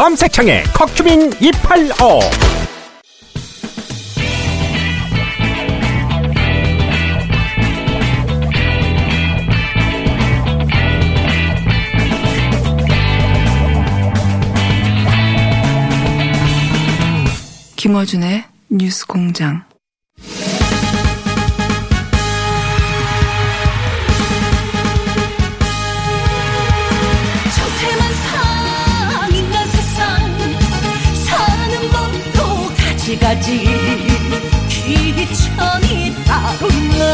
검색창에 커큐민 285 김어준의 뉴스 공장. 가지가지 귀천이 따로나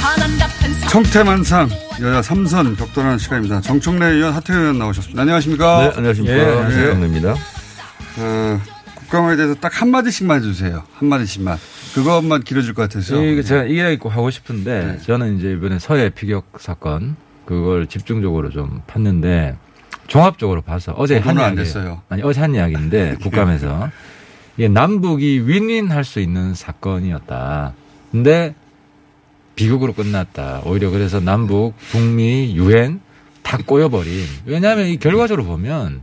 한 청태만상 여야 삼선 격돌하는 시간입니다. 정청래 의원, 하태현 의원 나오셨습니다. 안녕하십니까? 네, 안녕하십니까. 예, 안녕하세요. 예. 정래입니다. 어, 국감에 대해서 딱 한마디씩만 해주세요. 한마디씩만. 그것만 길어질 것 같아서. 이게 제가 이 이야기 꼭 하고 싶은데 네. 저는 이제 이번에 서해 피격 사건 그걸 집중적으로 좀 팠는데 종합적으로 봐서 어제 한 이야기. 아니 어제 한 이야기인데 국감에서 이게 남북이 윈윈할 수 있는 사건이었다. 근데 비극으로 끝났다. 오히려 그래서 남북, 북미, 유엔 다 꼬여버린. 왜냐하면 이 결과적으로 보면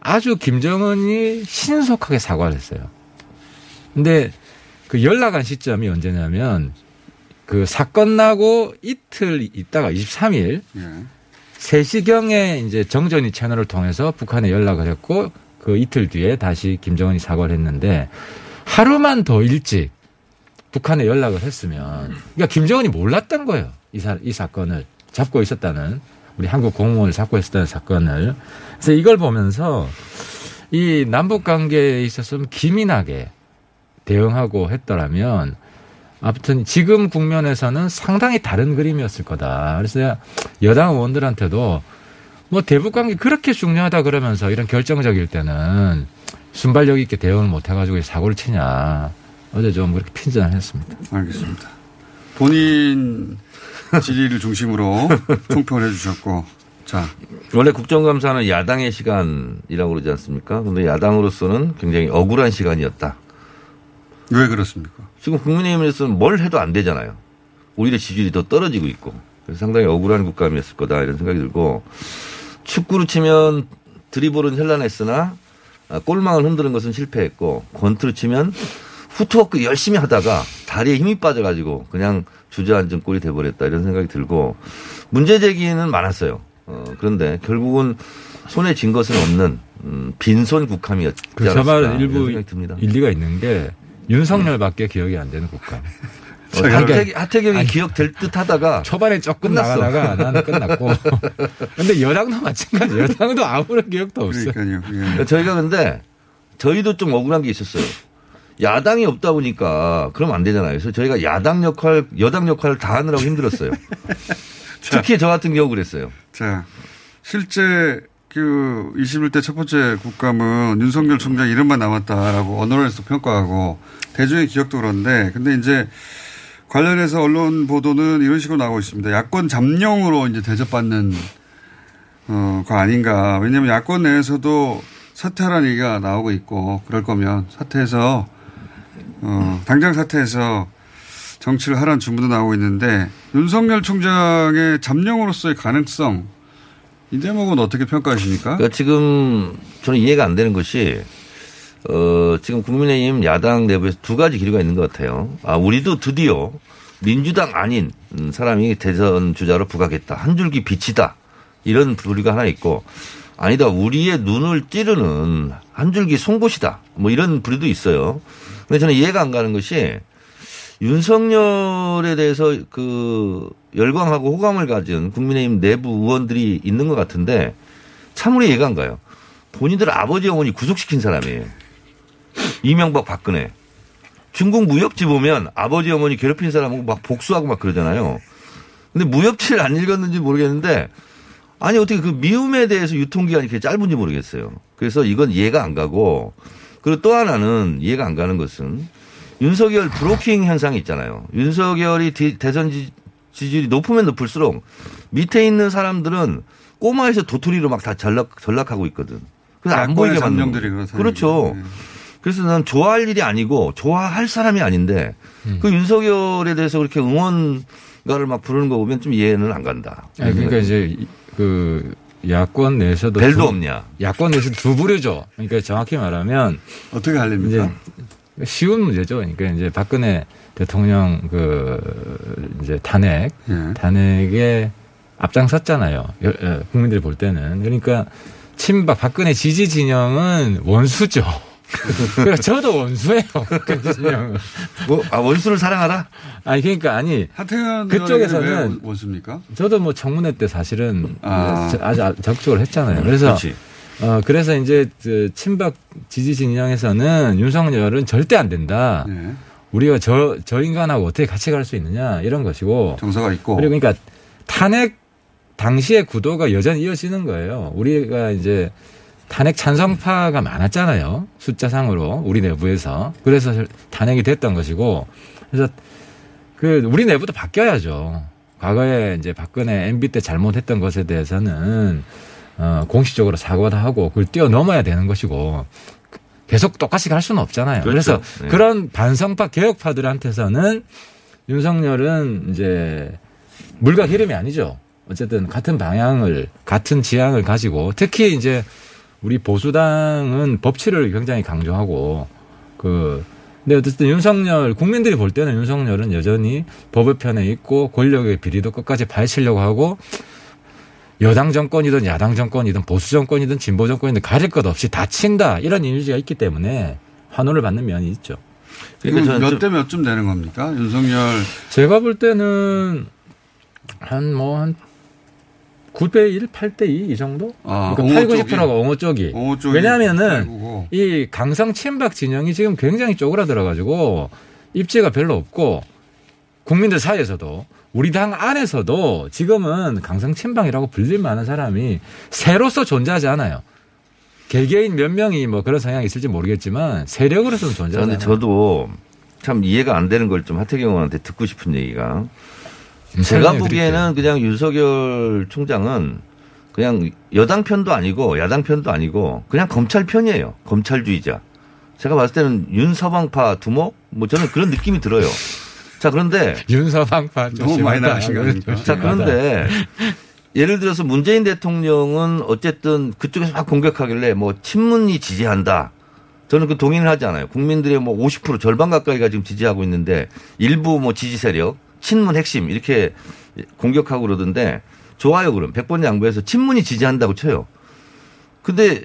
아주 김정은이 신속하게 사과를 했어요. 근데 그 연락한 시점이 언제냐면 그 사건 나고 이틀 있다가 23일 예. 3시경에 이제 정전이 채널을 통해서 북한에 연락을 했고 그 이틀 뒤에 다시 김정은이 사과를 했는데 하루만 더 일찍 북한에 연락을 했으면 그러니까 김정은이 몰랐던 거예요. 이, 사, 이 사건을 잡고 있었다는 우리 한국 공무원을 잡고 있었다는 사건을 그래서 이걸 보면서 이 남북 관계에 있어서는 기민하게 대응하고 했더라면 아무튼 지금 국면에서는 상당히 다른 그림이었을 거다. 그래서 여당 의원들한테도 뭐 대북 관계 그렇게 중요하다 그러면서 이런 결정적일 때는 순발력 있게 대응을 못 해가지고 사고를 치냐. 어제 좀 그렇게 핀잔을 했습니다. 알겠습니다. 본인 질의를 중심으로 총평을 해주셨고, 자, 원래 국정감사는 야당의 시간이라고 그러지 않습니까? 근데 야당으로서는 굉장히 억울한 시간이었다. 왜 그렇습니까? 지금 국민의힘에서는 뭘 해도 안 되잖아요. 오히려 지지율이 더 떨어지고 있고. 그래서 상당히 억울한 국감이었을 거다 이런 생각이 들고 축구로 치면 드리블은 현란했으나 아, 골망을 흔드는 것은 실패했고 권투로 치면 후트워크 열심히 하다가 다리에 힘이 빠져가지고 그냥 주저앉은 꼴이 돼버렸다 이런 생각이 들고 문제 제기는 많았어요. 어, 그런데 결국은 손에 쥔 것은 없는 음, 빈손 국감이었지 그 않았을까 일부. 일리가 있는 게 윤석열밖에 기억이 안 되는 국감. 어, 하태, 하태경이 기억될 듯 하다가 초반에 조금 끝났어. 나가다가 나는 끝났고. 근데 여당도 마찬가지. 여당도 아무런 기억도 없어요. 그러니까요. 예. 저희가 근데 저희도 좀 억울한 게 있었어요. 야당이 없다 보니까 그러면 안 되잖아요. 그래서 저희가 야당 역할, 여당 역할을 다 하느라고 힘들었어요. 특히 저 같은 경우 그랬어요. 자, 실제 그 21대 첫 번째 국감은 윤석열 총장 이름만 남았다라고 언론에서 평가하고 대중의 기억도 그런데 근데 이제 관련해서 언론 보도는 이런 식으로 나오고 있습니다. 야권 잠룡으로 이제 대접받는 어, 거 아닌가. 왜냐하면 야권 내에서도 사퇴하라는 얘기가 나오고 있고 그럴 거면 사퇴해서 어, 당장 사퇴해서 정치를 하라는 주문도 나오고 있는데 윤석열 총장의 잠룡으로서의 가능성 이 대목은 어떻게 평가하십니까? 그러니까 지금 저는 이해가 안 되는 것이 어, 지금 국민의힘 야당 내부에서 두 가지 기류가 있는 것 같아요. 아, 우리도 드디어 민주당 아닌 음, 사람이 대선 주자로 부각했다. 한 줄기 빛이다. 이런 부류가 하나 있고 아니다. 우리의 눈을 찌르는 한 줄기 송곳이다. 뭐 이런 부류도 있어요. 근데 저는 이해가 안 가는 것이 윤석열에 대해서 그 열광하고 호감을 가진 국민의힘 내부 의원들이 있는 것 같은데 참으로 이해가 안 가요. 본인들 아버지 어머니 구속시킨 사람이에요. 이명박 박근혜. 중국 무협지 보면 아버지 어머니 괴롭힌 사람하고 막 복수하고 막 그러잖아요. 근데 무협지를 안 읽었는지 모르겠는데 아니 어떻게 그 미움에 대해서 유통기한이 이렇게 짧은지 모르겠어요. 그래서 이건 이해가 안 가고 그리고 또 하나는 이해가 안 가는 것은 윤석열 브로킹 현상이 있잖아요. 윤석열이 디- 대선 지- 지지율이 높으면 높을수록 밑에 있는 사람들은 꼬마에서 도토리로 막 다 전락, 전락하고 있거든. 그래서 안 보이게 만드는 그렇죠. 네. 그래서 난 좋아할 일이 아니고 좋아할 사람이 아닌데 그 윤석열에 대해서 그렇게 응원가를 막 부르는 거 보면 좀 이해는 안 간다. 아니, 그러니까 이제 이- 그 야권 내에서도 벨도 두- 없냐. 야권 내에서 두 부류죠. 그러니까 정확히 말하면 어떻게 이제 하렵니까? 쉬운 문제죠. 그러니까 이제 박근혜 대통령 그 이제 탄핵 예. 탄핵에 앞장섰잖아요. 여- 여- 국민들이 볼 때는 그러니까 친박 박근혜 지지 진영은 원수죠. 그러니까 저도 원수예요. 뭐, 아, 원수를 사랑하라? 아니 그러니까 아니 하태현 그쪽에서는- 원수입니까? 저도 뭐 청문회 때 사실은 아. 아주 적극적으로 했잖아요. 그래서 그렇지. 어 그래서 이제 그 친박 지지 진영에서는 윤석열은 절대 안 된다. 예. 우리가 저, 저 인간하고 어떻게 같이 갈 수 있느냐 이런 것이고 정서가 있고. 그리고 그러니까 탄핵 당시의 구도가 여전히 이어지는 거예요. 우리가 이제 탄핵 찬성파가 많았잖아요. 숫자상으로 우리 내부에서. 그래서 탄핵이 됐던 것이고 그래서 그 우리 내부도 바뀌어야죠. 과거에 이제 박근혜 MB 때 잘못했던 것에 대해서는 어, 공식적으로 사과도 하고 그걸 뛰어넘어야 되는 것이고 계속 똑같이 갈 수는 없잖아요. 그래서 그렇죠. 네. 그런 반성파 개혁파들한테서는 윤석열은 이제 물과 기름이 아니죠. 어쨌든 같은 방향을 같은 지향을 가지고 특히 이제 우리 보수당은 법치를 굉장히 강조하고 그 근데 어쨌든 윤석열 국민들이 볼 때는 윤석열은 여전히 법의 편에 있고 권력의 비리도 끝까지 파헤치려고 하고 여당 정권이든 야당 정권이든 보수 정권이든 진보 정권이든 가릴 것 없이 다 친다 이런 이미지가 있기 때문에 환호를 받는 면이 있죠. 그러니까 몇 대 몇쯤 되는 겁니까? 윤석열 제가 볼 때는 한 뭐 한 9대 1, 8대 2 이 정도? 아, 그러니까 8, 옹호 90%가 옹호 쪽이. 옹호 쪽이 왜냐하면은 팔구고. 이 강성 친박 진영이 지금 굉장히 쪼그라들어 가지고 입지가 별로 없고 국민들 사이에서도 우리 당 안에서도 지금은 강성 친박이라고 불릴 만한 사람이 새로서 존재하지 않아요. 개개인 몇 명이 뭐 그런 성향이 있을지 모르겠지만 세력으로서는 존재하지 그런데 않아요. 저도 참 이해가 안 되는 걸 좀 하태경 의원한테 듣고 싶은 얘기가 음, 제가 보기에는 그냥 윤석열 총장은 그냥 여당 편도 아니고 야당 편도 아니고 그냥 검찰 편이에요. 검찰주의자. 제가 봤을 때는 윤서방파 두목 뭐 저는 그런 느낌이 들어요. 자 그런데 윤서방파 좀 너무 많이. 나가신 거 아닙니까? 자 그런데 예를 들어서 문재인 대통령은 어쨌든 그쪽에서 막 공격하길래 뭐 친문이 지지한다. 저는 그 동의는 하지 않아요. 국민들의 뭐 50% 절반 가까이가 지금 지지하고 있는데 일부 뭐 지지 세력, 친문 핵심 이렇게 공격하고 그러던데 좋아요 그럼 100번 양보해서 친문이 지지한다고 쳐요. 근데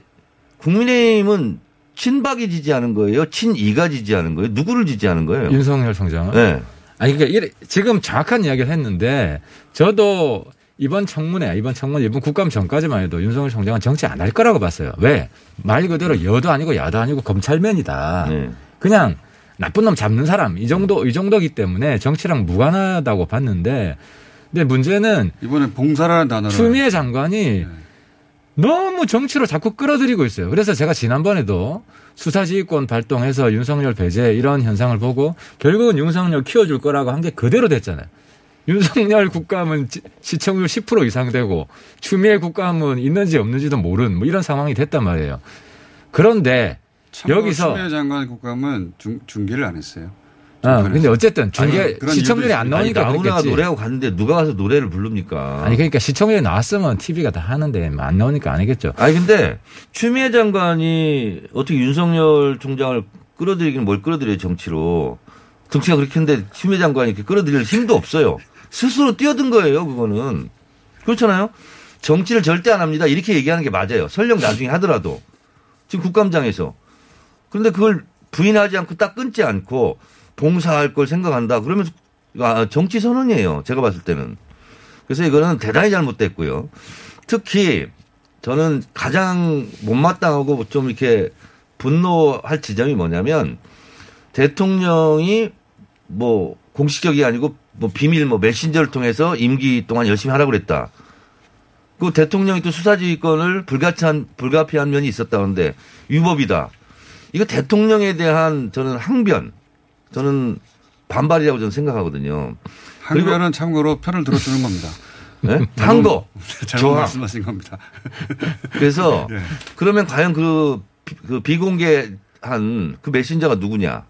국민의힘은 친박이 지지하는 거예요? 친이가 지지하는 거예요? 누구를 지지하는 거예요? 윤석열 총장은 네. 아니 그러니까 이래- 지금 정확한 이야기를 했는데 저도 이번 청문회 이번 청문회 이번 국감 전까지만 해도 윤석열 총장은 정치 안 할 거라고 봤어요. 왜? 말 그대로 여도 아니고 야도 아니고 검찰맨이다. 네. 그냥 나쁜 놈 잡는 사람 이 정도 이 정도기 때문에 정치랑 무관하다고 봤는데 근데 문제는 이번에 봉사라는 단어를 추미애 장관이 너무 정치로 자꾸 끌어들이고 있어요. 그래서 제가 지난번에도 수사지휘권 발동해서 윤석열 배제 이런 현상을 보고 결국은 윤석열 키워줄 거라고 한 게 그대로 됐잖아요. 윤석열 국감은 지- 시청률 10% 이상 되고 추미애 국감은 있는지 없는지도 모르는 뭐 이런 상황이 됐단 말이에요. 그런데 여기서 추미애 장관 국감은 중, 중계를 안 했어요. 아, 근데 어쨌든 중계 시청률이 안. 아니, 나오니까 나훈아가 그랬겠지. 노래하고 갔는데 누가 가서 노래를 부릅니까? 아니 그러니까 시청률이 나왔으면 TV가 다 하는데 안 나오니까 안 하겠죠. 아니 근데 추미애 장관이 어떻게 윤석열 총장을 끌어들이긴 뭘 끌어들여요 정치로. 정치가 그렇게 했는데 추미애 장관이 이렇게 끌어들일 힘도 없어요. 스스로 뛰어든 거예요 그거는. 그렇잖아요? 정치를 절대 안 합니다. 이렇게 얘기하는 게 맞아요. 설령 나중에 하더라도. 지금 국감장에서. 그런데 그걸 부인하지 않고 딱 끊지 않고 봉사할 걸 생각한다 그러면서 아, 정치 선언이에요 제가 봤을 때는 그래서 이거는 대단히 잘못됐고요 특히 저는 가장 못마땅하고 좀 이렇게 분노할 지점이 뭐냐면 대통령이 뭐 공식적이 아니고 뭐 비밀 뭐 메신저를 통해서 임기 동안 열심히 하라고 그랬다. 그 대통령이 또 수사지휘권을 불가피한 불가피한 면이 있었다는데 위법이다. 이거 대통령에 대한 저는 항변, 저는 반발이라고 저는 생각하거든요. 한국에는 참고로 편을 들어주는 겁니다. 네? 한 거. 잘못 좋아. 말씀하신 겁니다. 그래서 예. 그러면 과연 그, 비- 그 비공개한 그 메신저가 누구냐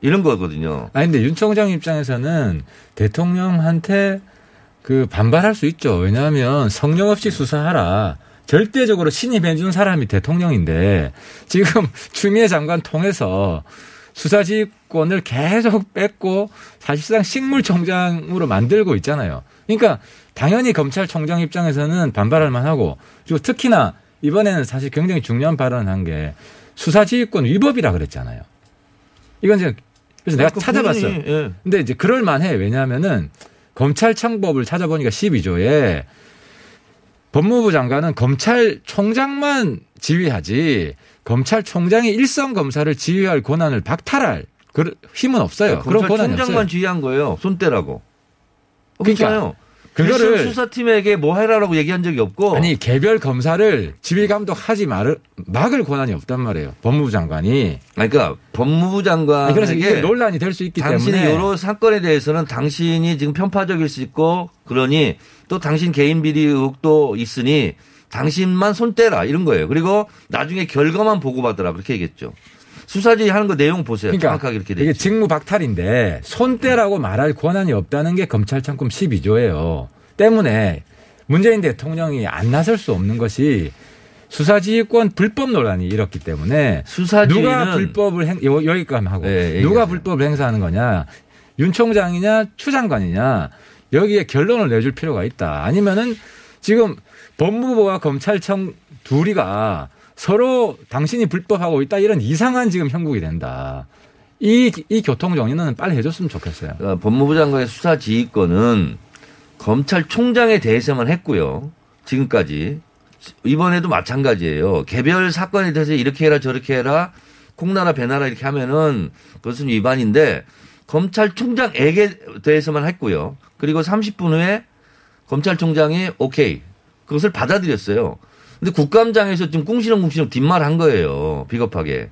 이런 거거든요. 아니 근데 윤 총장 입장에서는 대통령한테 그 반발할 수 있죠. 왜냐하면 성령 없이 수사하라. 절대적으로 신임해 준 사람이 대통령인데 지금 추미애 장관 통해서 수사지휘권을 계속 뺏고 사실상 식물총장으로 만들고 있잖아요. 그러니까 당연히 검찰총장 입장에서는 반발할 만하고 그리고 특히나 이번에는 사실 굉장히 중요한 발언을 한 게 수사지휘권 위법이라 그랬잖아요. 이건 이제 그래서 내가 그 찾아봤어요. 본인이, 예. 근데 이제 그럴 만해. 왜냐하면은 검찰청법을 찾아보니까 12조에 법무부 장관은 검찰총장만 지휘하지 검찰총장이 일선 검사를 지휘할 권한을 박탈할 그 힘은 없어요. 그런 권한이 없어요. 지휘한 거예요. 손대라고. 어, 그러니까 그렇잖아요. 그거를 수사팀에게 뭐 해라라고 얘기한 적이 없고 아니 개별 검사를 지휘 감독하지 말 막을 권한이 없단 말이에요. 법무부 장관이. 그러니까 법무부 아니, 그래서 이게 논란이 될 수 있기 당신이 때문에 여러 사건에 대해서는 당신이 지금 편파적일 수 있고 그러니 또 당신 개인 비리 의혹도 있으니 당신만 손 떼라 이런 거예요. 그리고 나중에 결과만 보고받으라 그렇게 얘기했죠. 수사지 하는 거 내용 보세요. 그러니까 정확하게 이렇게 돼 이게. 직무 박탈인데 손대라고 말할 권한이 없다는 게 검찰청법 12조예요. 때문에 문재인 대통령이 안 나설 수 없는 것이 수사지휘권 불법 논란이 일었기 때문에 수사지휘는- 누가 불법을 행 요- 여기까지 하고 네, 누가. 불법을 행사하는 거냐 윤 총장이냐 추 장관이냐 여기에 결론을 내줄 필요가 있다. 아니면은 지금 법무부와 검찰청 둘이가 서로 당신이 불법하고 있다 이런 이상한 지금 형국이 된다. 이, 이 교통 정리는 빨리 해줬으면 좋겠어요. 그러니까 법무부 장관의 수사 지휘권은 검찰총장에 대해서만 했고요. 지금까지 이번에도 마찬가지예요. 개별 사건에 대해서 이렇게 해라 저렇게 해라 콩나라 배나라 이렇게 하면은 그것은 위반인데 검찰총장에게 대해서만 했고요. 그리고 30분 후에 검찰총장이 오케이 그것을 받아들였어요. 근데 국감장에서 지금 꿍시렁꿍시렁 뒷말한 거예요. 비겁하게.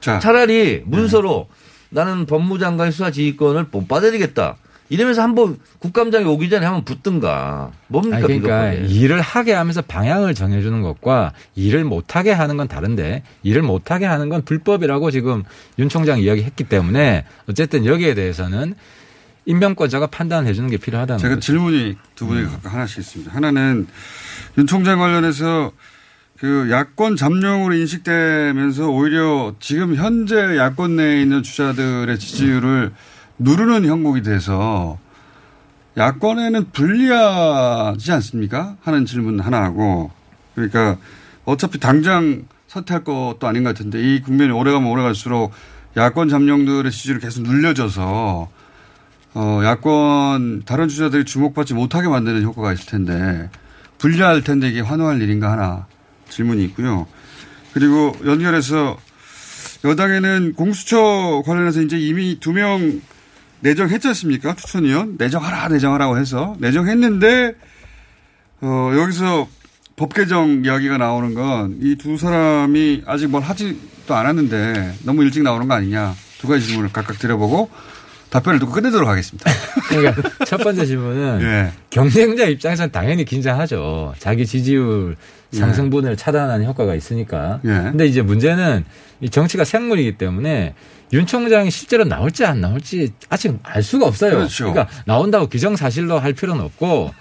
자, 차라리 문서로 나는 법무장관의 수사 지휘권을 못 받아들이겠다. 이러면서 한번 국감장에 오기 전에 한번 붙든가. 뭡니까 아니, 그러니까 비겁하게. 일을 하게 하면서 방향을 정해주는 것과 일을 못하게 하는 건 다른데 일을 못하게 하는 건 불법이라고 지금 윤 총장이 이야기했기 때문에 어쨌든 여기에 대해서는 임명권자가 판단해 주는 게 필요하다는 제가 거죠. 질문이 두 분이 각각 하나씩 있습니다. 하나는 윤 총장 관련해서 그 야권 잠룡으로 인식되면서 오히려 지금 현재 야권 내에 있는 주자들의 지지율을 누르는 형국이 돼서 야권에는 불리하지 않습니까? 하는 질문 하나 하고 그러니까 어차피 당장 사퇴할 것도 아닌 것 같은데 이 국면이 오래가면 오래갈수록 야권 잠룡들의 지지율이 계속 눌려져서 어, 야권 다른 주자들이 주목받지 못하게 만드는 효과가 있을 텐데 불리할 텐데 이게 환호할 일인가 하나 질문이 있고요. 그리고 연결해서 여당에는 공수처 관련해서 이제 이미 두 명 내정했지 않습니까? 추천위원 내정하라 내정하라고 해서 내정했는데 어, 여기서 법 개정 이야기가 나오는 건 이 두 사람이 아직 뭘 하지도 않았는데 너무 일찍 나오는 거 아니냐 두 가지 질문을 각각 드려보고 답변을 듣고 끝내도록 하겠습니다. 그러니까 첫 번째 질문은 예. 경쟁자 입장에서는 당연히 긴장하죠. 자기 지지율 상승분을 차단하는 효과가 있으니까. 예. 근데 이제 문제는 이 정치가 생물이기 때문에 윤 총장이 실제로 나올지 안 나올지 아직 알 수가 없어요. 그렇죠. 러니까 나온다고 기정사실로 할 필요는 없고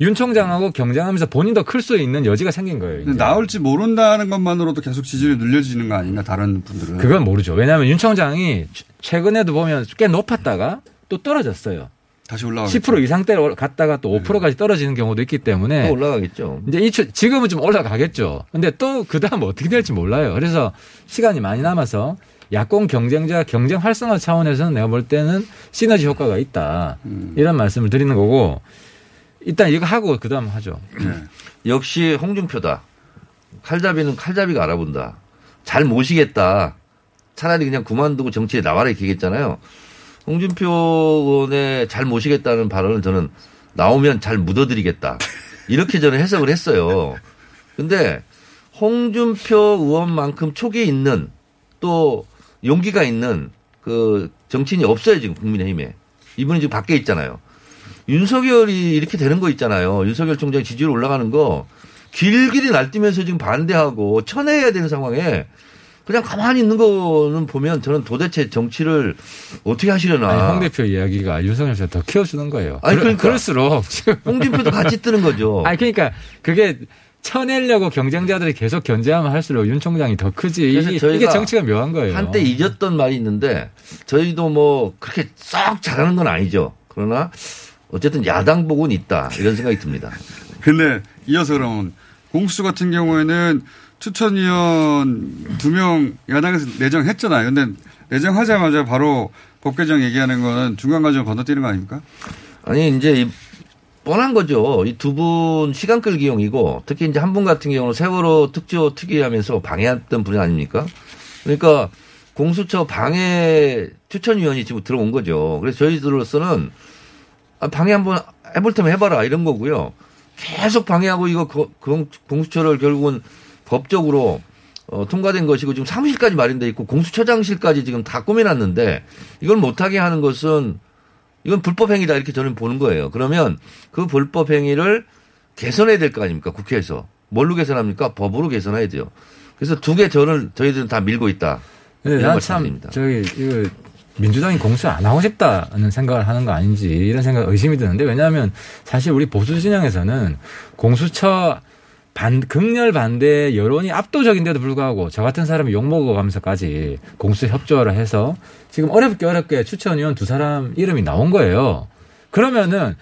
윤 총장하고 경쟁하면서 본인도 클 수 있는 여지가 생긴 거예요. 이제. 나올지 모른다는 것만으로도 계속 지지율이 늘려지는 거 아닌가 다른 분들은. 그건 모르죠. 왜냐하면 윤 총장이 최근에도 보면 꽤 높았다가 또 떨어졌어요. 다시 올라가. 10% 이상대로 갔다가 또 5%까지 떨어지는 경우도 있기 때문에 또 올라가겠죠. 이제 이 추- 지금은 좀 올라가겠죠. 근데 또 그다음 어떻게 될지 몰라요. 그래서 시간이 많이 남아서 야권 경쟁자 경쟁 활성화 차원에서는 내가 볼 때는 시너지 효과가 있다. 이런 말씀을 드리는 거고 일단 이거 하고 그다음 하죠. 네. 역시 홍준표다. 칼잡이는 칼잡이가 알아본다. 잘 모시겠다. 차라리 그냥 그만두고 정치에 나와라 이렇게 얘기했잖아요. 홍준표 의원의 잘 모시겠다는 발언은 저는 나오면 잘 묻어드리겠다. 이렇게 저는 해석을 했어요. 근데 홍준표 의원만큼 촉이 있는 또 용기가 있는 그 정치인이 없어요 지금 국민의힘에 이분이 지금 밖에 있잖아요. 윤석열이 이렇게 되는 거 있잖아요. 윤석열 총장 지지율 올라가는 거 길길이 날뛰면서 지금 반대하고 천회해야 되는 상황에 그냥 가만히 있는 거는 보면 저는 도대체 정치를 어떻게 하시려나. 아니, 홍 대표 이야기가 윤석열 씨가 더 키워주는 거예요. 아니, 그러- 그러니까. 그럴수록. 홍준표도 같이 뜨는 거죠. 아니, 그러니까 그게 쳐내려고 경쟁자들이 계속 견제하면 할수록 윤 총장이 더 크지. 이게, 정치가 묘한 거예요. 한때 잊었던 말이 있는데 저희도 뭐 그렇게 싹 잘하는 건 아니죠. 그러나 어쨌든 야당 복은 있다 이런 생각이 듭니다. 근데 이어서 그러면 공수 같은 경우에는 추천위원 두 명 야당에서 내정했잖아요. 근데 내정하자마자 바로 법 개정 얘기하는 거는 중간 과정 건너뛰는 거 아닙니까? 아니 이제 이 뻔한 거죠. 이 두 분 시간 끌기용이고 특히 이제 한 분 같은 경우는 세월호 특조 특위하면서 방해했던 분이 아닙니까? 그러니까 공수처 방해 추천위원이 지금 들어온 거죠. 그래서 저희들로서는 아, 방해 한번 해볼 테면 해봐라 이런 거고요. 계속 방해하고 이거 공- 공수처를 결국은 법적으로 어, 통과된 것이고 지금 사무실까지 마련돼 있고 공수처장실까지 지금 다 꾸며놨는데 이걸 못하게 하는 것은 이건 불법 행위다 이렇게 저는 보는 거예요. 그러면 그 불법 행위를 개선해야 될 거 아닙니까 국회에서 뭘로 개선합니까? 법으로 개선해야 돼요. 그래서 두 개 저는 저희들은 다 밀고 있다. 이런 난 참. 저기 이거 민주당이 공수 안 하고 싶다는 생각을 하는 거 아닌지 이런 생각 의심이 드는데 왜냐하면 사실 우리 보수 진영에서는 공수처 반 극렬 반대 여론이 압도적인데도 불구하고 저 같은 사람이 욕 먹어가면서까지 공수 협조를 해서 지금 어렵게 어렵게 추천위원 두 사람 이름이 나온 거예요. 그러면은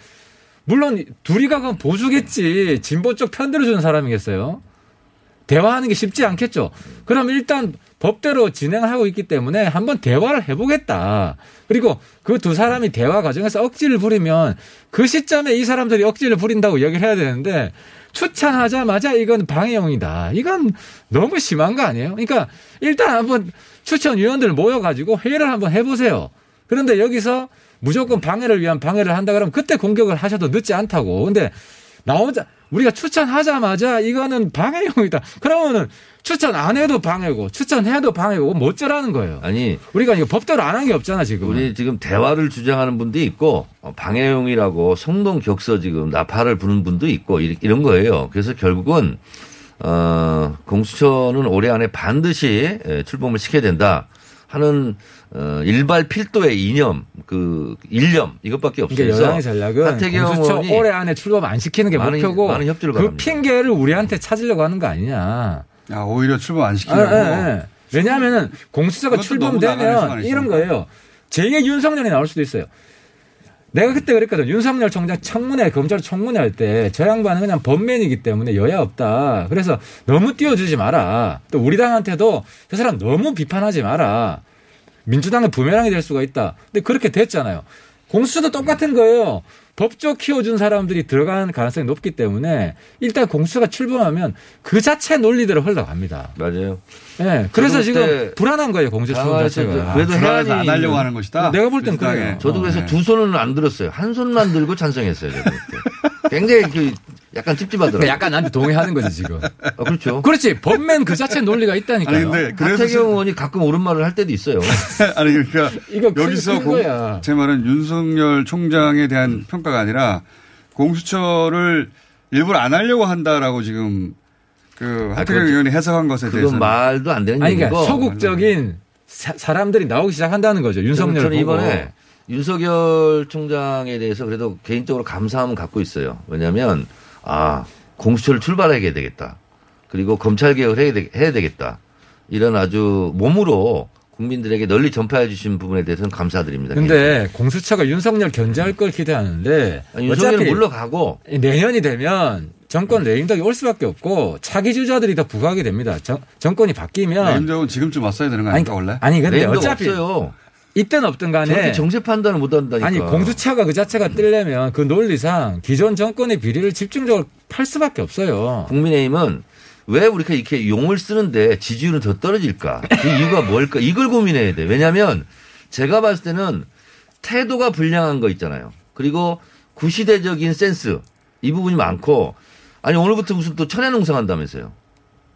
물론 둘이가 그건 보수겠지 진보 쪽 편들어 주는 사람이겠어요. 대화하는 게 쉽지 않겠죠. 그럼 일단 법대로 진행하고 있기 때문에 한번 대화를 해보겠다. 그리고 그 두 사람이 대화 과정에서 억지를 부리면 그 시점에 이 사람들이 억지를 부린다고 얘기를 해야 되는데 추천하자마자 이건 방해용이다. 이건 너무 심한 거 아니에요? 그러니까 일단 한번 추천위원들 모여가지고 회의를 한번 해보세요. 그런데 여기서 무조건 방해를 위한 방해를 한다 그러면 그때 공격을 하셔도 늦지 않다고. 근데 나오자 우리가 추천하자마자 이거는 방해용이다. 그러면은 추천 안 해도 방해고 추천해도 방해고 뭐 어쩌라는 거예요. 아니 우리가 이거 법대로 안 한 게 없잖아 지금. 우리 지금 대화를 주장하는 분도 있고 어, 방해용이라고 성동 격서 지금 나팔을 부는 분도 있고 이- 이런 거예요. 그래서 결국은 어 공수처는 올해 안에 반드시 예, 출범을 시켜야 된다 하는 어 일발 필도의 이념 그 일념 이것밖에 없어요. 여당의 전략은 하태경 의원이 올해 안에 출범 안 시키는 게 많은- 목표고 많은 협조를 그 바랍니다. 핑계를 우리한테 찾으려고 하는 거 아니냐. 아, 오히려 출범 안 아, 시키려고. 예, 예. 왜냐하면은 공수처가 출범되면. 이런 거예요. 제2의 윤석열이 나올 수도 있어요. 내가 그때 그랬거든. 윤석열 총장 청문회, 검찰 청문회 할 때 저 양반은 그냥 법맨이기 때문에 여야 없다. 그래서 너무 띄워주지 마라. 또 우리 당한테도 저 사람 너무 비판하지 마라. 민주당의 부메랑이 될 수가 있다. 근데 그렇게 됐잖아요. 공수처도 똑같은 거예요. 법조 키워준 사람들이 들어가는 가능성이 높기 때문에 일단 공수처가 출범하면 그 자체 논리대로 흘러갑니다. 맞아요. 예. 그래서 저도 지금 불안한 거예요, 출범 당황해서 자체가. 그래도 안 해안이 하려고 하는 것이다. 내가 볼땐 민주당에. 그래요. 저도 그래서 네. 두 손은 안 들었어요. 한 손만 들고 찬성했어요. 굉장히 그 약간 찝찝하더라고요. 약간 나한테 동의하는 거지, 지금. 아, 그렇죠. 그렇지. 법맨 그 자체 논리가 있다니까요. 아니, 근데 그래서 하태경 의원이 가끔 옳은 말을 할 때도 있어요. 아니 그러니까 여기서 큰 공- 거야. 제 말은 윤석열 총장에 대한 평가가 아니라 공수처를 일부러 안 하려고 한다라고 지금 그 하태경 그건- 의원이 해석한 것에 그건 대해서 말도 안 되는 아니, 얘기고. 그러니까 소극적인 사, 람들이 나오기 시작한다는 거죠. 윤석열 저는 보고. 이번에 윤석열 총장에 대해서 그래도 개인적으로 감사함은 갖고 있어요. 왜냐하면 아 공수처를 출발하게 되겠다. 그리고 검찰 개혁을 해야, 되, 해야 되겠다. 이런 아주 몸으로 국민들에게 널리 전파해 주신 부분에 대해서는 감사드립니다. 근데 공수처가 윤석열 견제할 걸 기대하는데 아니, 윤석열은 어차피 물러가고 내년이 되면 정권 레임덕이 올 수밖에 없고 차기 주자들이 더 부각이 됩니다. 정, 정권이 바뀌면 레임덕은 지금쯤 왔어야 되는 거 아니, 아닙니까 원래? 아니 근데 어차피 없어요. 있든 없든 간에 정세 판단을 못 한다니까. 아니 공수처가 그 자체가 뜨려면 그 논리상 기존 정권의 비리를 집중적으로 팔 수밖에 없어요. 국민의힘은 왜 우리가 이렇게 용을 쓰는데 지지율은 더 떨어질까? 그 이유가 뭘까? 이걸 고민해야 돼. 왜냐하면 제가 봤을 때는 태도가 불량한 거 있잖아요. 그리고 구시대적인 센스 이 부분이 많고 아니 오늘부터 무슨 또 천연 농성한다면서요.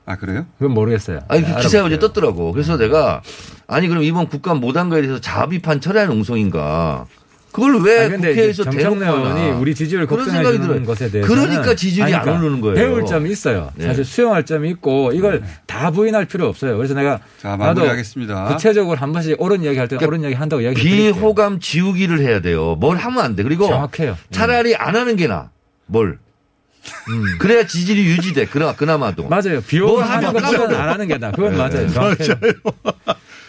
아 그래요? 그건 모르겠어요. 아니 그 네, 기사가 어제. 떴더라고. 그래서 내가 아니 그럼 이번 국감 못한 거에 대해서 자비판 철야 농성인가? 그걸 왜 아니, 근데 국회에서 정청래 의원이 하나. 우리 지지율 들어요. 것에 대해서는 그러니까 지지율이 아니, 안 오르는 거예요. 배울 점이 있어요. 네. 사실 수용할 점이 있고 이걸 다 부인할 필요 없어요. 그래서 내가 자 나도 마무리하겠습니다. 구체적으로 한 번씩 옳은 이야기 할때 옳은 이야기 한다고 이야기 드릴게요. 비호감 지우기를 해야 돼요. 뭘 하면 안 돼. 그리고 정확해요. 차라리 안 하는 게 나. 뭘? 그래야 지지율이 유지돼. 그나 그나마도. 맞아요. 하면 하는 것보다는. 안 하는 게 나. 그건 맞아요. 정확해요.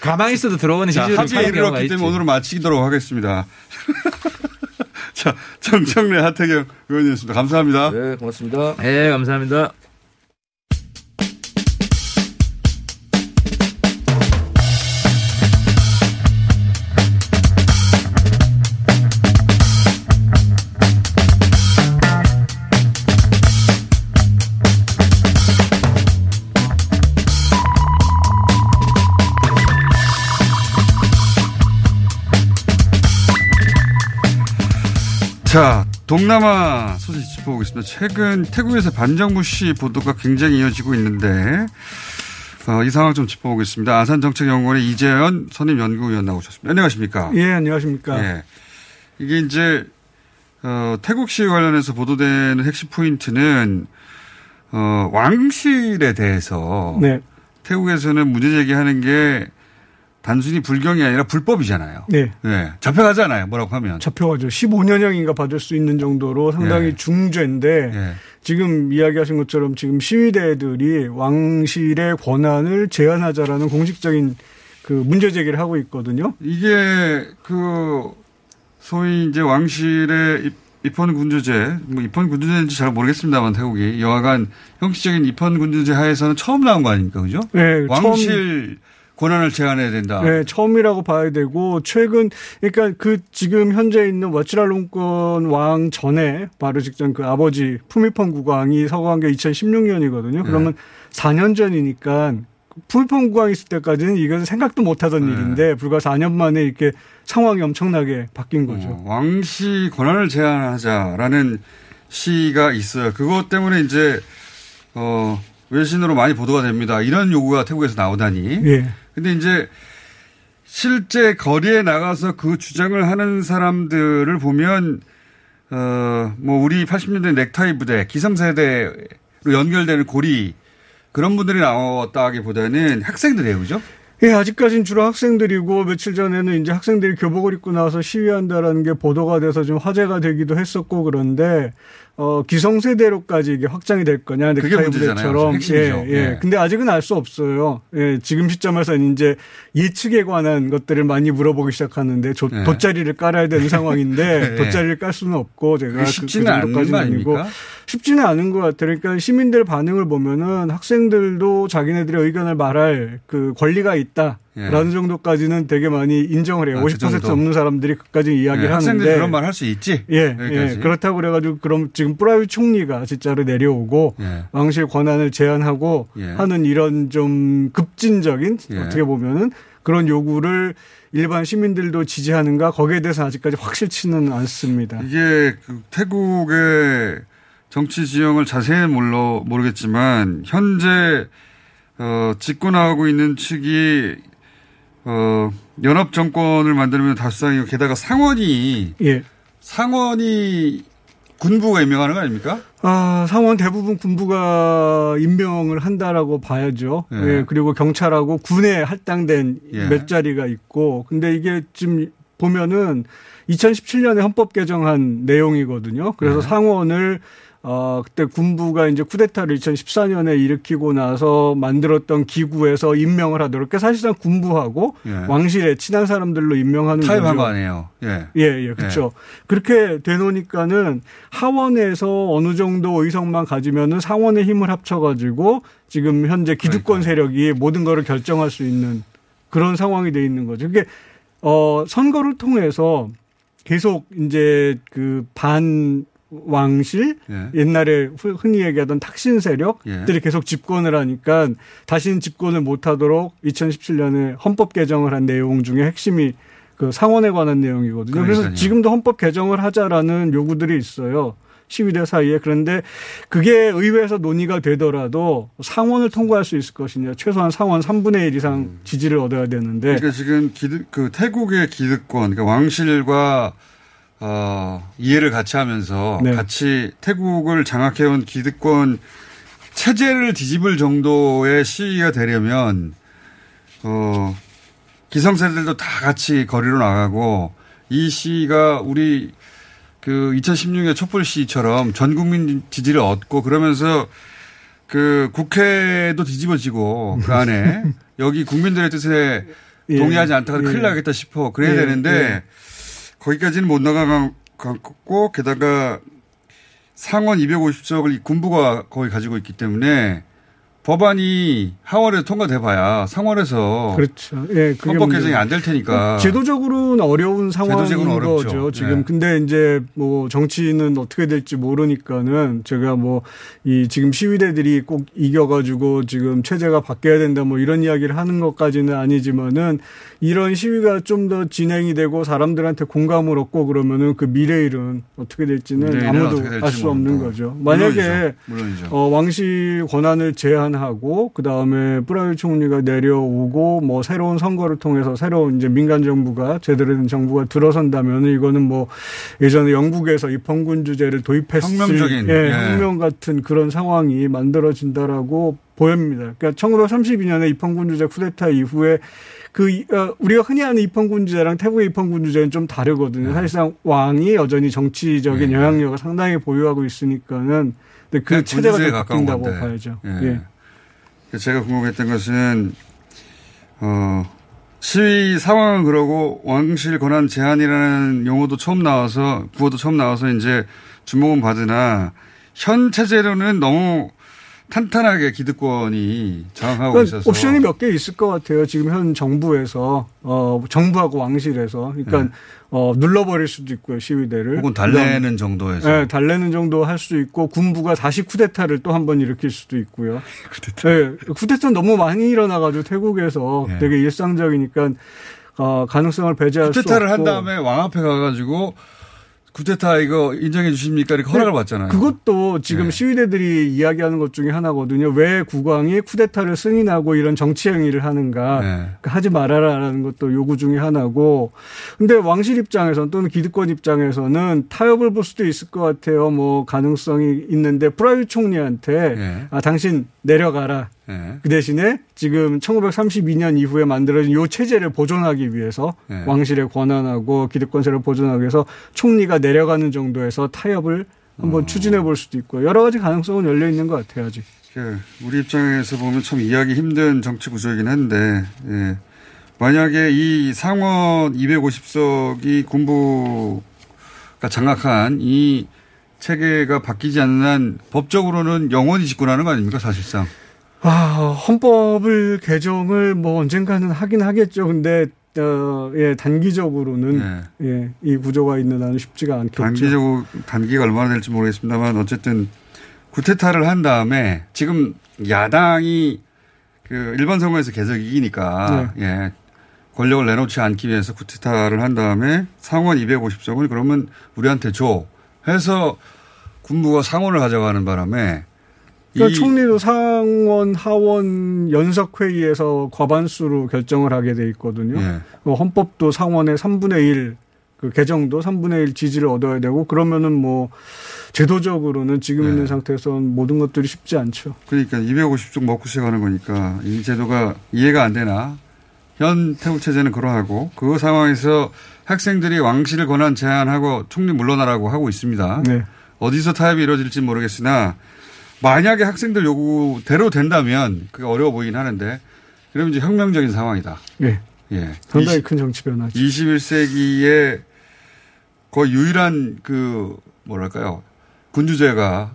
가만히 있어도 들어오는 자, 지지율이 합의에 이르렀기. 때문에 오늘은 마치도록 하겠습니다. 자, 정청래 하태경 의원이었습니다. 감사합니다. 네, 고맙습니다. 네, 감사합니다. 자, 동남아 소식 짚어보겠습니다. 최근 태국에서 반정부 시 보도가 굉장히 이어지고 있는데, 어, 이 상황 좀 짚어보겠습니다. 아산정책연구원의 이재현 선임연구위원 나오셨습니다. 안녕하십니까? 예, 안녕하십니까. 예. 이게 이제, 어, 태국 시 관련해서 보도되는 핵심 포인트는, 어, 왕실에 대해서 네, 태국에서는 문제 제기하는 게 단순히 불경이 아니라 불법이잖아요. 네. 예. 잡혀가잖아요. 뭐라고 하면. 잡혀가죠. 15년형인가 받을 수 있는 정도로 상당히 예. 중죄인데 예. 지금 이야기하신 것처럼 지금 시위대들이 왕실의 권한을 제한하자라는 공식적인 그 문제 제기를 하고 있거든요. 이게 그 소위 이제 왕실의 입- 입헌 군주제, 뭐 입헌 군주제인지 잘 모르겠습니다만 태국이 여하간 형식적인 입헌 군주제 하에서는 처음 나온 거 아닙니까, 그죠? 네, 왕실 권한을 제한해야 된다. 네, 처음이라고 봐야 되고 최근 그러니까 그 지금 현재 있는 와치랄롱권 왕 전에 바로 직전 그 아버지 푸미펑 국왕이 서거한 게 2016년이거든요. 그러면 4년 전이니까 푸미펑 국왕 있을 때까지는 이건 생각도 못하던 네. 일인데 불과 4년 만에 이렇게 상황이 엄청나게 바뀐 거죠. 어, 왕시 권한을 제한하자라는 시가 있어요. 그것 때문에 이제 어 외신으로 많이 보도가 됩니다. 이런 요구가 태국에서 나오다니. 예. 근데 이제 실제 거리에 나가서 그 주장을 하는 사람들을 보면 어 뭐 우리 80년대 넥타이 부대 기성세대로 연결되는 고리 그런 분들이 나왔다기보다는 학생들이에요, 그죠? 예, 아직까지는 주로 학생들이고 며칠 전에는 이제 학생들이 교복을 입고 나와서 시위한다라는 게 보도가 돼서 좀 화제가 되기도 했었고 그런데 어 기성세대로까지 이게 확장이 될 거냐 그게 넥타이 문제잖아요. 핵심이죠. 예, 예. 예. 근데 아직은 알 수 없어요. 예, 지금 시점에서는 이제 예측에 관한 것들을 많이 물어보기 시작하는데 조- 예. 돗자리를 깔아야 되는 상황인데 예. d'aut자리를 깔 수는 없고 제가 그게 그- 쉽지는 그 정도까지는 않은 거 아니고? 쉽지는 않은 것 같아요. 그러니까 시민들 반응을 보면은 학생들도 자기네들의 의견을 말할 그 권리가 있다 라는 예. 정도까지는 되게 많이 인정을 해요. 아, 그50% 정도. 넘는 사람들이 그까지 이야기를 예, 학생들이 하는데 그런 말 할 수 있지. 예. 예, 그렇다고 그래가지고 그럼 지금 프라유 총리가 진짜로 내려오고 예. 왕실 권한을 제한하고 예. 하는 이런 좀 급진적인 예. 어떻게 보면은 그런 요구를 일반 시민들도 지지하는가 거기에 대해서 아직까지 확실치는 않습니다. 이게 그 태국의 정치 지형을 자세히는 몰라 모르겠지만 현재 어, 집권하고 있는 측이 어, 연합 정권을 만들면 다수당이고 게다가 상원이 예. 상원이 군부가 임명하는 거 아닙니까? 아, 상원 대부분 군부가 임명을 한다라고 봐야죠. 예. 예. 그리고 경찰하고 군에 할당된 예. 몇 자리가 있고. 근데 이게 지금 보면은 2017년에 헌법 개정한 내용이거든요. 그래서 예. 상원을 어, 그때 군부가 이제 쿠데타를 2014년에 일으키고 나서 만들었던 기구에서 임명을 하도록. 그러니까 사실상 군부하고 예. 왕실에 친한 사람들로 임명하는 타협한. 거 아니에요. 예. 예, 예, 그렇죠. 그렇게 되놓으니까는 하원에서 어느 정도 의석만 가지면은 상원의 힘을 합쳐가지고 지금 현재 기득권 세력이 모든 거를 결정할 수 있는 그런 상황이 돼 있는 거죠. 그게 어 선거를 통해서 계속 이제 그 반 왕실 예. 옛날에 후- 흔히 얘기하던 탁신 세력들이 예. 계속 집권을 하니까 다시는 집권을 못하도록 2017년에 헌법 개정을 한 내용 중에 핵심이 그 상원에 관한 내용이거든요. 그래서. 지금도 헌법 개정을 하자라는 요구들이 있어요. 시위대 사이에 그런데 그게 의회에서 논의가 되더라도 상원을 통과할 수 있을 것이냐 최소한 상원 3분의 1 이상 지지를 얻어야 되는데 그러니까 지금 기득, 그 태국의 기득권, 그러니까 왕실과 어, 이해를 같이 하면서 네. 같이 태국을 장악해온 기득권 체제를 뒤집을 정도의 시위가 되려면 어, 기성세대들도 다 같이 거리로 나가고 이 시위가 우리 그 2016년 촛불 시위처럼 전 국민 지지를 얻고 그러면서 그 국회도 뒤집어지고 그 안에 여기 국민들의 뜻에 예. 동의하지 않다가 예. 큰일 나겠다 싶어. 그래야 예. 되는데 예. 거기까지는 못 나가고 게다가 상원 250석을 군부가 거의 가지고 있기 때문에 법안이 하원에서 통과돼 봐야 상원에서 그렇죠. 예, 헌법 개정이. 안 될 테니까. 제도적으로는 어려운 상황인 어렵죠. 거죠. 지금 예. 근데 이제 뭐 정치는 어떻게 될지 모르니까는 제가 뭐 이 지금 시위대들이 꼭 이겨가지고 지금 체제가 바뀌어야 된다 뭐 이런 이야기를 하는 것까지는 아니지만은 이런 시위가 좀 더 진행이 되고 사람들한테 공감을 얻고 그러면은 그 미래일은 어떻게 될지는 미래일은 아무도 알 수 없는. 거죠. 만약에 물론이죠. 물론이죠. 어, 왕실 권한을 제한 하고 그 다음에 프라유 총리가 내려오고 뭐 새로운 선거를 통해서 새로운 이제 민간 정부가 제대로 된 정부가 들어선다면 이거는 뭐 예전에 영국에서 입헌군주제를 도입했을 혁명적인, 예, 예. 혁명 같은 그런 상황이 만들어진다라고 보입니다. 그러니까 1932년에 입헌군주제 쿠데타 이후에 그 이- 어, 우리가 흔히 아는 입헌군주제랑 태국의 입헌군주제는 좀 다르거든요. 사실상 왕이 여전히 정치적인 네. 영향력을 상당히 보유하고 있으니까는 근데 그 그냥 체제가 좀 바뀐다고 건데. 봐야죠. 예. 예. 제가 궁금했던 것은 어 시위 상황은 그러고 왕실 권한 제한이라는 용어도 처음 나와서 구호도 처음 나와서 이제 주목은 받으나 현 체제로는 너무 탄탄하게 기득권이 장악하고 그러니까 있어서 옵션이 몇 개 있을 것 같아요. 지금 현 정부에서 어 정부하고 왕실에서 그러니까 네. 어 눌러버릴 수도 있고요 시위대를 혹은 달래는 정도에서 네, 달래는 정도 할수 있고 군부가 다시 쿠데타를 또 한 번 일으킬 수도 있고요. 쿠데타. 네, 쿠데타 너무 많이 일어나가지고 태국에서 네. 되게 일상적이니까 어, 가능성을 배제할 수 없고. 쿠데타를 한 다음에 왕 앞에 가가지고 쿠데타 이거 인정해 주십니까 이렇게 허락을 받잖아요. 그것도 지금 네. 시위대들이 이야기하는 것 중에 하나거든요. 왜 국왕이 쿠데타를 승인하고 이런 정치 행위를 하는가. 네. 그러니까 하지 말아라라는 것도 요구 중에 하나고. 근데 왕실 입장에서는 또는 기득권 입장에서는 타협을 볼 수도 있을 것 같아요. 뭐 가능성이 있는데 프라유 총리한테 네. 아 당신 내려가라. 네. 그 대신에 지금 1932년 이후에 만들어진 요 체제를 보존하기 위해서 네. 왕실의 권한하고 기득권세를 보존하기 위해서 총리가 내려가는 정도에서 타협을 한번 추진해 볼 수도 있고 여러 가지 가능성은 열려 있는 것 같아요 아직. 그 우리 입장에서 보면 참 이해하기 힘든 정치 구조이긴 한데 예. 만약에 이 상원 250석이 군부가 장악한 이 체계가 바뀌지 않는 한 법적으로는 영원히 집권하는 거 아닙니까 사실상 아 헌법을 개정을 뭐 언젠가는 하긴 하겠죠. 근데 어, 예 단기적으로는 예, 이 구조가 있는 한은 쉽지가 않겠죠. 단기적으로 단기가 얼마나 될지 모르겠습니다만 어쨌든 구테타를 한 다음에 지금 야당이 그 일반 선거에서 계속 이기니까 예 권력을 내놓지 않기 위해서 구테타를 한 다음에 상원 250석을 그러면 우리한테 줘 해서 군부가 상원을 가져가는 바람에 그러니까 이 총리도 상원 하원 연석 회의에서 과반수로 결정을 하게 돼 있거든요. 예. 그 헌법도 상원의 3분의 1, 그 개정도 3분의 1 지지를 얻어야 되고 그러면은 뭐 제도적으로는 지금 네. 있는 상태에서는 모든 것들이 쉽지 않죠. 그러니까 250석 먹고 시작하는 거니까 이 제도가 이해가 안 되나 현 태국 체제는 그러하고 그 상황에서 학생들이 왕실을 권한 제한하고 총리 물러나라고 하고 있습니다. 네. 어디서 타협이 이루어질지 모르겠으나 만약에 학생들 요구대로 된다면 그게 어려워 보이긴 하는데 그러면 이제 혁명적인 상황이다. 예. 예. 상당히 큰 정치 변화죠. 21세기에 거의 유일한 그 뭐랄까요 군주제가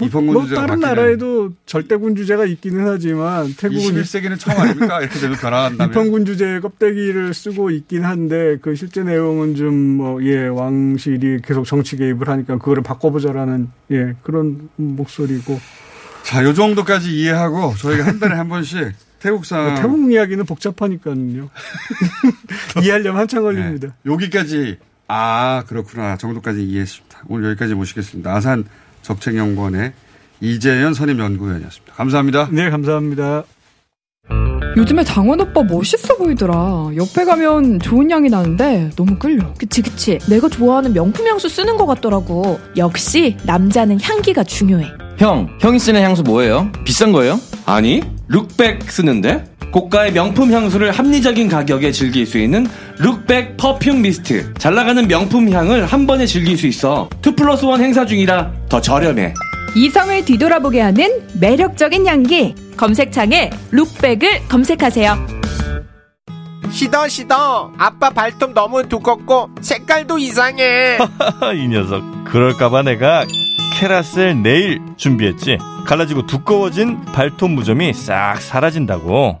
뭐 입헌군주제가 다른 바뀌는 나라에도 절대 군주제가 있기는 하지만 태국은 21세기는 처음 아닙니까? 이렇게 되면 변화한다면. 입헌군주제 껍데기를 쓰고 있긴 한데 그 실제 내용은 좀 뭐 예 왕실이 계속 정치 개입을 하니까 그거를 바꿔보자라는 예 그런 목소리고 자, 요 정도까지 이해하고 저희가 한 달에 한 번씩 태국상 태국 이야기는 복잡하니까요 이해하려면 한참 걸립니다. 여기까지 아 그렇구나 정도까지 이해했습니다. 오늘 여기까지 모시겠습니다. 아산 적책연구원의 이재현 선임연구위원이었습니다. 감사합니다. 네, 감사합니다. 요즘에 장원 오빠 멋있어 보이더라. 옆에 가면 좋은 향이 나는데 너무 끌려. 그치 그치 내가 좋아하는 명품 향수 쓰는 것 같더라고 역시 남자는 향기가 중요해 형, 형이 쓰는 향수 뭐예요? 비싼 거예요? 아니, 룩백 쓰는데? 고가의 명품 향수를 합리적인 가격에 즐길 수 있는 룩백 퍼퓸 미스트. 잘 나가는 명품 향을 한 번에 즐길 수 있어. 2 플러스 1 행사 중이라 더 저렴해. 이성을 뒤돌아보게 하는 매력적인 향기. 검색창에 룩백을 검색하세요 시더 시더 아빠 발톱 너무 두껍고 색깔도 이상해 이 녀석 그럴까봐 내가 캐라셀 네일 준비했지 갈라지고 두꺼워진 발톱 무좀이 싹 사라진다고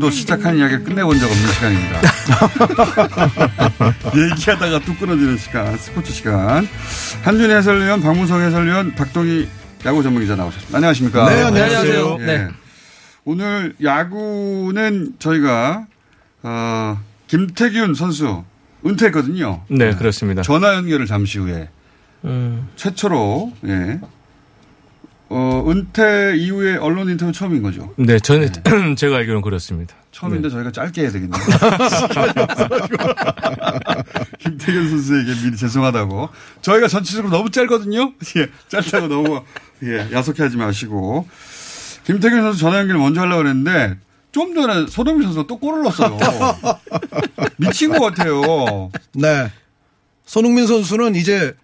한 번도 시작한 이야기를 끝내본 적 없는 시간입니다. 얘기하다가 뚝 끊어지는 시간, 스포츠 시간. 한준 해설위원, 박무성 해설위원, 박동희 야구 전문기자 나오셨습니다. 안녕하십니까? 네, 안녕하세요. 예. 네. 오늘 야구는 저희가, 어, 김태균 선수 은퇴했거든요. 네, 그렇습니다. 전화 연결을 잠시 후에 음. 최초로, 예. 어, 은퇴 이후에 언론 인터뷰 처음인 거죠. 네, 저는 제가 알기로는 그렇습니다. 처음인데 네. 저희가 짧게 해야 되겠네요. 김태균 선수에게 미리 죄송하다고. 저희가 전체적으로 너무 짧거든요. 예, 짧다고 너무 예, 야속해 하지 마시고. 김태균 선수 전화 연결 먼저 하려고 그랬는데 좀 전에 손흥민 선수가 또 골을 넣었어요. 미친 것 같아요. 네. 손흥민 선수는 이제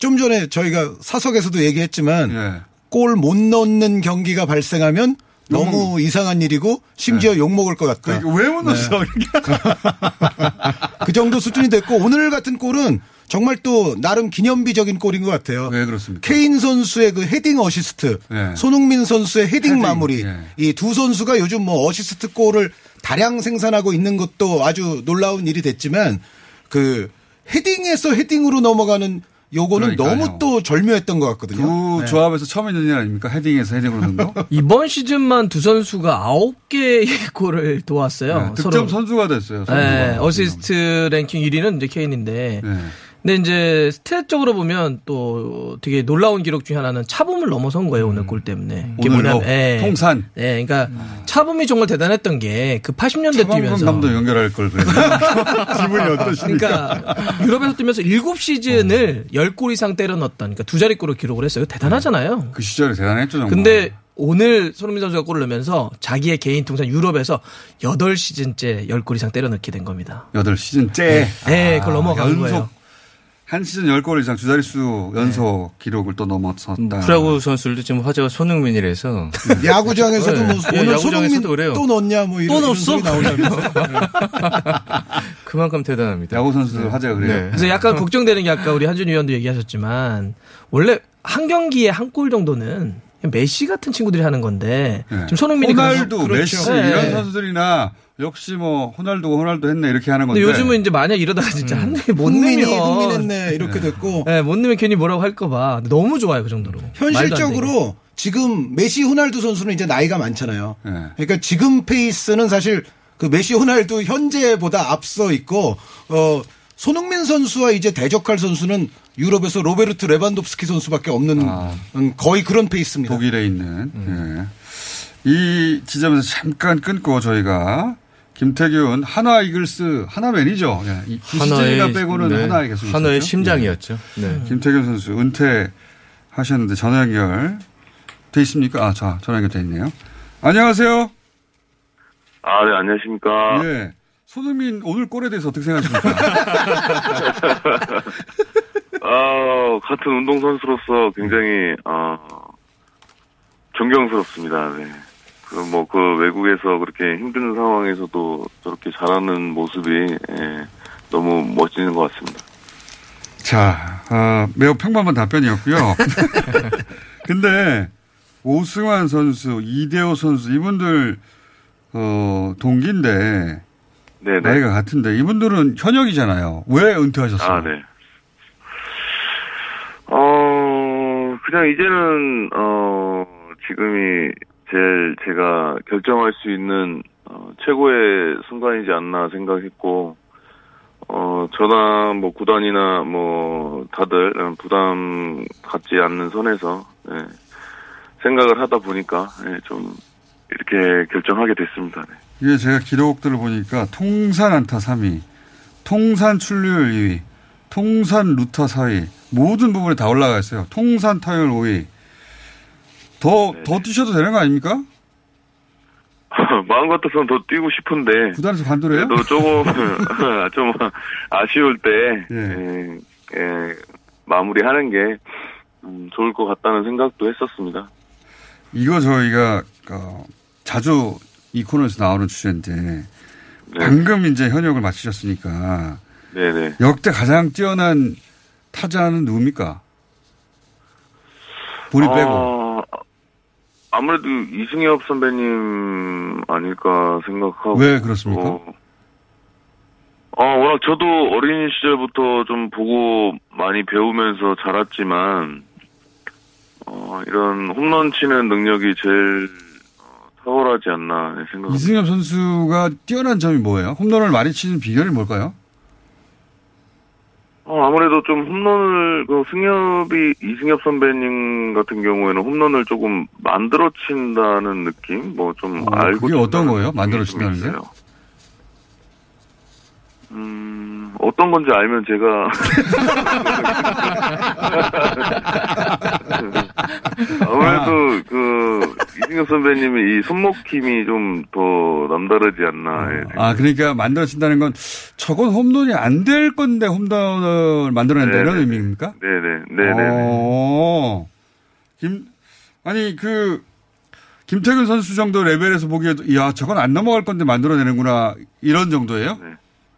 좀 전에 저희가 사석에서도 얘기했지만 예. 골 못 넣는 경기가 발생하면 너무 이상한 일이고 심지어 욕 먹을 것 같다. 그러니까 왜 못 넣었어? 그 정도 수준이 됐고 오늘 같은 골은 정말 또 나름 기념비적인 골인 것 같아요. 왜 그렇습니까? 케인 선수의 그 헤딩 어시스트, 네. 손흥민 선수의 헤딩, 헤딩, 마무리, 예. 이두 선수가 요즘 뭐 어시스트 골을 다량 생산하고 있는 것도 아주 놀라운 일이 됐지만 그 헤딩에서 헤딩으로 넘어가는 요거는 그러니까요. 너무 또 절묘했던 것 같거든요. 두 네. 조합에서 처음 있는 일 아닙니까? 헤딩에서 헤딩으로 넣는 거? 이번 시즌만 두 선수가 9개의 골을 도왔어요. 네, 득점 선수가 됐어요. 선수가. 네, 어시스트 랭킹 1위는 이제 케인인데. 네. 근데 이제 stat적으로 보면 또 되게 놀라운 기록 중에 하나는 차붐을 넘어선 거예요, 오늘 골 때문에. 이게 오늘로 뭐냐면, 예. 통산. 예, 그러니까 차붐이 정말 대단했던 게 그 80년대 차붐 뛰면서 감독 연결할 걸 그랬네. 기분이 어떠십니까? 그러니까 유럽에서 뛰면서 7시즌을 10골 이상 때려 넣었던 그러니까 두 자릿골을 기록을 했어요. 대단하잖아요. 그 시절에 대단했죠, 정말. 근데 오늘 손흥민 선수가 골을 넣으면서 자기의 개인 통산 유럽에서 8시즌째 10골 이상 때려 넣게 된 겁니다. 8시즌째. 네, 그걸 넘어간 아, 연속 거예요. 한 시즌 10골 이상 두 자릿수 연속 기록을 또 넘었었다. 프라구 선수들도 지금 화제가 손흥민이라서 야구장에서도 뭐 예, 오늘 야구장에서도 손흥민 그래요. 또 넣었냐 뭐 이런, 또 넣었어? 소리 나오냐면서. 그만큼 대단합니다. 야구 선수들 화제가 그래요. 네. 그래서 약간 걱정되는 게 아까 우리 한준 위원도 얘기하셨지만 원래 한 경기에 한 골 정도는 메시 같은 친구들이 하는 건데 네. 지금 손흥민이 호날두, 그래서- 메시 네. 이런 선수들이나 역시 뭐 호날두가 호날두 했네 이렇게 하는 건데. 근데 요즘은 이제 만약 이러다가 진짜 한 명이 못 흥민이 내면 흥민했네 이렇게 됐고 네, 못 내면 괜히 뭐라고 할까봐 너무 좋아요 그 정도로. 현실적으로 지금 메시 호날두 선수는 이제 나이가 많잖아요. 네. 그러니까 지금 페이스는 사실 그 메시 호날두 현재보다 앞서 있고 어 손흥민 선수와 이제 대적할 선수는 유럽에서 로베르트 레반도프스키 선수밖에 없는 음, 거의 그런 페이스입니다. 독일에 있는. 예. 이 지점에서 잠깐 끊고 저희가 김태균 한화 이글스 한화맨이죠. 예. 시즌이나 빼고는 네, 한화에 계속 한화의 있었죠. 심장이었죠. 네. 예. 김태균 선수 은퇴하셨는데 전화 연결 돼 있습니까? 아, 자, 전화 연결 돼 있네요. 안녕하세요. 아, 네, 안녕하십니까. 예. 손흥민 오늘 골에 대해서 어떻게 생각하십니까? 아, 같은 운동선수로서 굉장히, 어, 존경스럽습니다. 네. 그, 뭐, 그 외국에서 그렇게 힘든 상황에서도 저렇게 잘하는 모습이, 예, 너무 멋지는 것 같습니다. 자, 어, 매우 평범한 답변이었고요. 근데 오승환 선수, 이대호 선수 이분들 어, 동기인데 네네. 나이가 같은데 이분들은 현역이잖아요. 왜 은퇴하셨어요? 아, 네. 어, 그냥 이제는, 어, 지금이 제일 제가 결정할 수 있는, 어, 최고의 순간이지 않나 생각했고, 어, 저나 뭐 구단이나 뭐 다들 부담 갖지 않는 선에서, 네, 생각을 하다 보니까, 네, 좀, 이렇게 결정하게 됐습니다. 네. 이게 제가 기록들을 보니까 통산 안타 3위, 통산 출루율 2위, 통산 루타 4위, 모든 부분에 다 올라가 있어요. 통산 타율 5위. 더, 더 뛰셔도 되는 거 아닙니까? 마음 같아서는 더 뛰고 싶은데. 구단에서 반대로요? 그래도 조금, 좀 아쉬울 때, 예, 예, 마무리하는 게, 음, 좋을 것 같다는 생각도 했었습니다. 이거 저희가, 어, 자주 이 코너에서 나오는 주제인데, 방금 이제 현역을 마치셨으니까, 네네. 역대 가장 뛰어난 타자는 누굽니까? 본인 빼고. 아, 아무래도 이승엽 선배님 아닐까 생각하고. 왜 그렇습니까? 어, 어, 워낙 저도 어린 시절부터 좀 보고 많이 배우면서 자랐지만, 어, 이런 홈런 치는 능력이 제일 어, 탁월하지 않나 생각합니다. 이승엽 선수가 뛰어난 점이 뭐예요? 홈런을 많이 치는 비결이 뭘까요? 어, 아무래도 좀 홈런을, 그 승엽이, 이승엽 선배님 같은 경우에는 홈런을 조금 만들어 친다는 느낌? 뭐 좀 알고. 그게 어떤 거예요? 만들어 좀 친다는 게? 있어요. 음, 어떤 건지 알면 제가. 아무래도 그, 이승엽 선배님의 이 손목 힘이 좀 더 남다르지 않나. 예. 아, 그러니까 만들어진다는 건 저건 홈런이 안 될 건데 홈런을 만들어낸다 이런 네네네. 의미입니까? 네네, 네네. 어, 김, 아니, 그, 김태균 선수 정도 레벨에서 보기에도, 이야, 저건 안 넘어갈 건데 만들어내는구나, 이런 정도예요? 네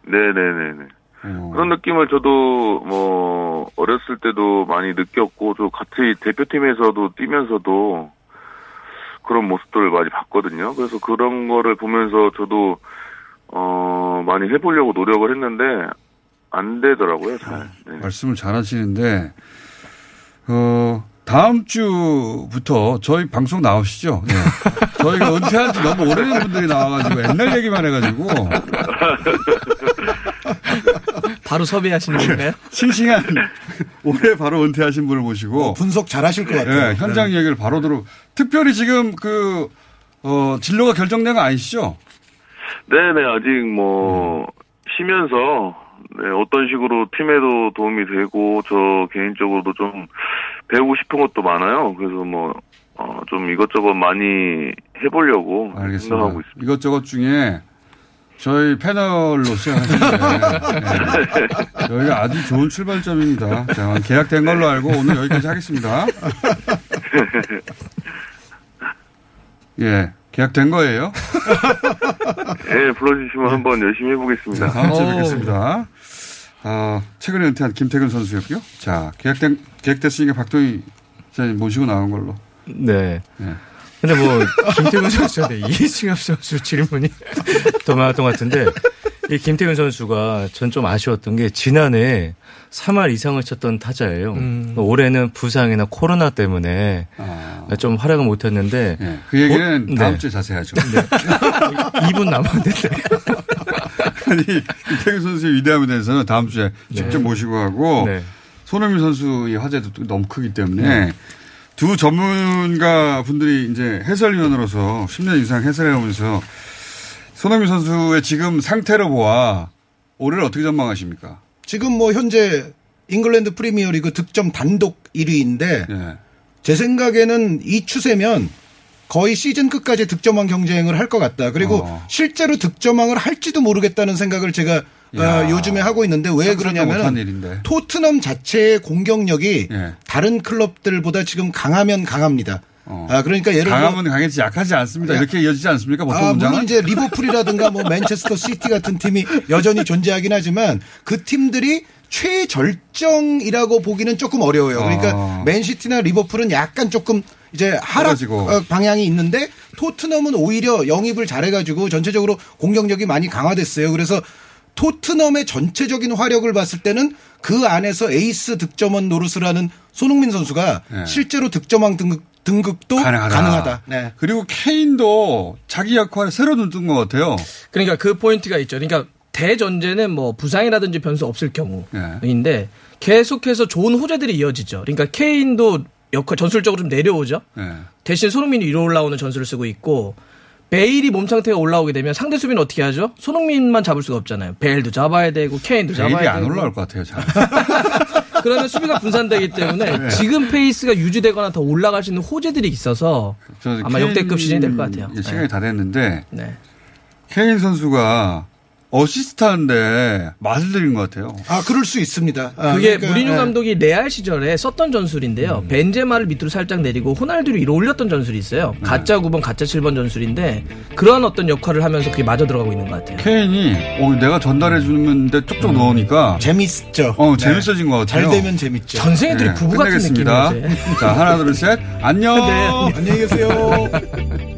네네네. 어. 그런 느낌을 저도 뭐 어렸을 때도 많이 느꼈고 또 같이 대표팀에서도 뛰면서도 그런 모습들을 많이 봤거든요. 그래서 그런 거를 보면서 저도 어 많이 해보려고 노력을 했는데 안 되더라고요. 잘. 네. 말씀을 잘 하시는데, 어, 다음 주부터 저희 방송 나오시죠? 네. 저희가 은퇴한 지 너무 오래된 분들이 나와가지고 옛날 얘기만 해가지고. 바로 섭외하시는 건가요? 싱싱한 올해 바로 은퇴하신 분을 모시고 분석 잘 하실 것 같아요. 네, 현장 네. 얘기를 바로 들어. 특별히 지금 그 어, 진로가 결정된 거 아니시죠? 네네 아직 뭐 쉬면서 네, 어떤 식으로 팀에도 도움이 되고 저 개인적으로도 좀 배우고 싶은 것도 많아요. 그래서 뭐 어, 좀 이것저것 많이 해보려고 알겠습니다. 생각하고 있습니다. 이것저것 중에 저희 패널로 시작하시는데 네. 여기가 아주 좋은 출발점입니다. 자, 계약된 걸로 알고 오늘 여기까지 하겠습니다. 예, 계약된 거예요. 예, 불러주시면 한번 열심히 해보겠습니다. 다음 주에 뵙겠습니다. 어, 최근에 은퇴한 김태균 선수였고요. 자, 계약된, 계약됐으니까 박도희 기자님 모시고 나온 걸로. 네. 예. 근데 뭐 김태균 선수한테 이승엽 선수 질문이 더 많았던 것 같은데 이 김태균 선수가 전 좀 아쉬웠던 게 지난해 3할 이상을 쳤던 타자예요. 음. 올해는 부상이나 코로나 때문에 좀 활약을 못했는데 그 얘기는 어, 다음 네. 주에 자세히 하죠. 2분 남았는데 아니, 김태균 선수의 위대함에 대해서는 다음 주에 직접 모시고 하고 네. 손흥민 선수의 화제도 또 너무 크기 때문에 네. 두 전문가 분들이 이제 해설위원으로서 10년 이상 해설해오면서 손흥민 선수의 지금 상태로 보아 올해를 어떻게 전망하십니까? 지금 뭐 현재 잉글랜드 프리미어리그 득점 단독 1위인데 네. 제 생각에는 이 추세면 거의 시즌 끝까지 득점왕 경쟁을 할 것 같다. 그리고 어. 실제로 득점왕을 할지도 모르겠다는 생각을 제가 야. 어, 요즘에 하고 있는데 왜 그러냐면. 토트넘 자체의 공격력이 예. 다른 클럽들보다 지금 강하면 강합니다. 아 그러니까 예를 들어 강하면 강했지 약하지 않습니다. 이렇게 이어지지 않습니까? 보통 아, 문장은? 물론 이제 리버풀이라든가 뭐 맨체스터 시티 같은 팀이 여전히 존재하긴 하지만 그 팀들이 최절정이라고 보기는 조금 어려워요. 그러니까 아. 맨시티나 리버풀은 약간 조금 이제 하락 떨어지고. 어, 방향이 있는데 토트넘은 오히려 영입을 잘해가지고 전체적으로 공격력이 많이 강화됐어요. 그래서 토트넘의 전체적인 화력을 봤을 때는 그 안에서 에이스 득점원 노릇을 하는 손흥민 선수가 네. 실제로 득점왕 등급, 등급도 가능하다. 가능하다. 네. 그리고 케인도 자기 역할에 새로 눈뜬 것 같아요. 그러니까 그 포인트가 있죠. 그러니까 대전제는 뭐 부상이라든지 변수 없을 경우인데 계속해서 좋은 호재들이 이어지죠. 그러니까 케인도 역할 전술적으로 좀 내려오죠. 네. 대신 손흥민이 위로 올라오는 전술을 쓰고 있고 베일이 몸 상태가 올라오게 되면 상대 수비는 어떻게 하죠? 손흥민만 잡을 수가 없잖아요. 베일도 잡아야 되고 케인도 잡아야 베일이 되고. 안 올라올 것 같아요. 잘. 그러면 수비가 분산되기 때문에 네. 지금 페이스가 유지되거나 더 올라갈 수 있는 호재들이 있어서 저 아마 역대급 시즌이 될 것 같아요. 예, 시간이 네. 다 됐는데 네. 케인 선수가 어시스트 하는데 맛을 들인 것 같아요. 아, 그럴 수 있습니다. 아, 그게 그러니까, 무리뉴 예. 감독이 레알 시절에 썼던 전술인데요. 음. 벤제마를 밑으로 살짝 내리고 호날두를 위로 올렸던 전술이 있어요. 네. 가짜 9번, 가짜 7번 전술인데 그런 어떤 역할을 하면서 그게 맞아 들어가고 있는 것 같아요. 케인이 어, 내가 전달해 주는데 쪽쪽 넣으니까 재밌죠. 어 재밌어진 것 같아요. 잘 되면 재밌죠. 전생 애들이 부부 같은. 느낌이지. 자 하나 둘 셋 안녕. 네. 안녕히 계세요.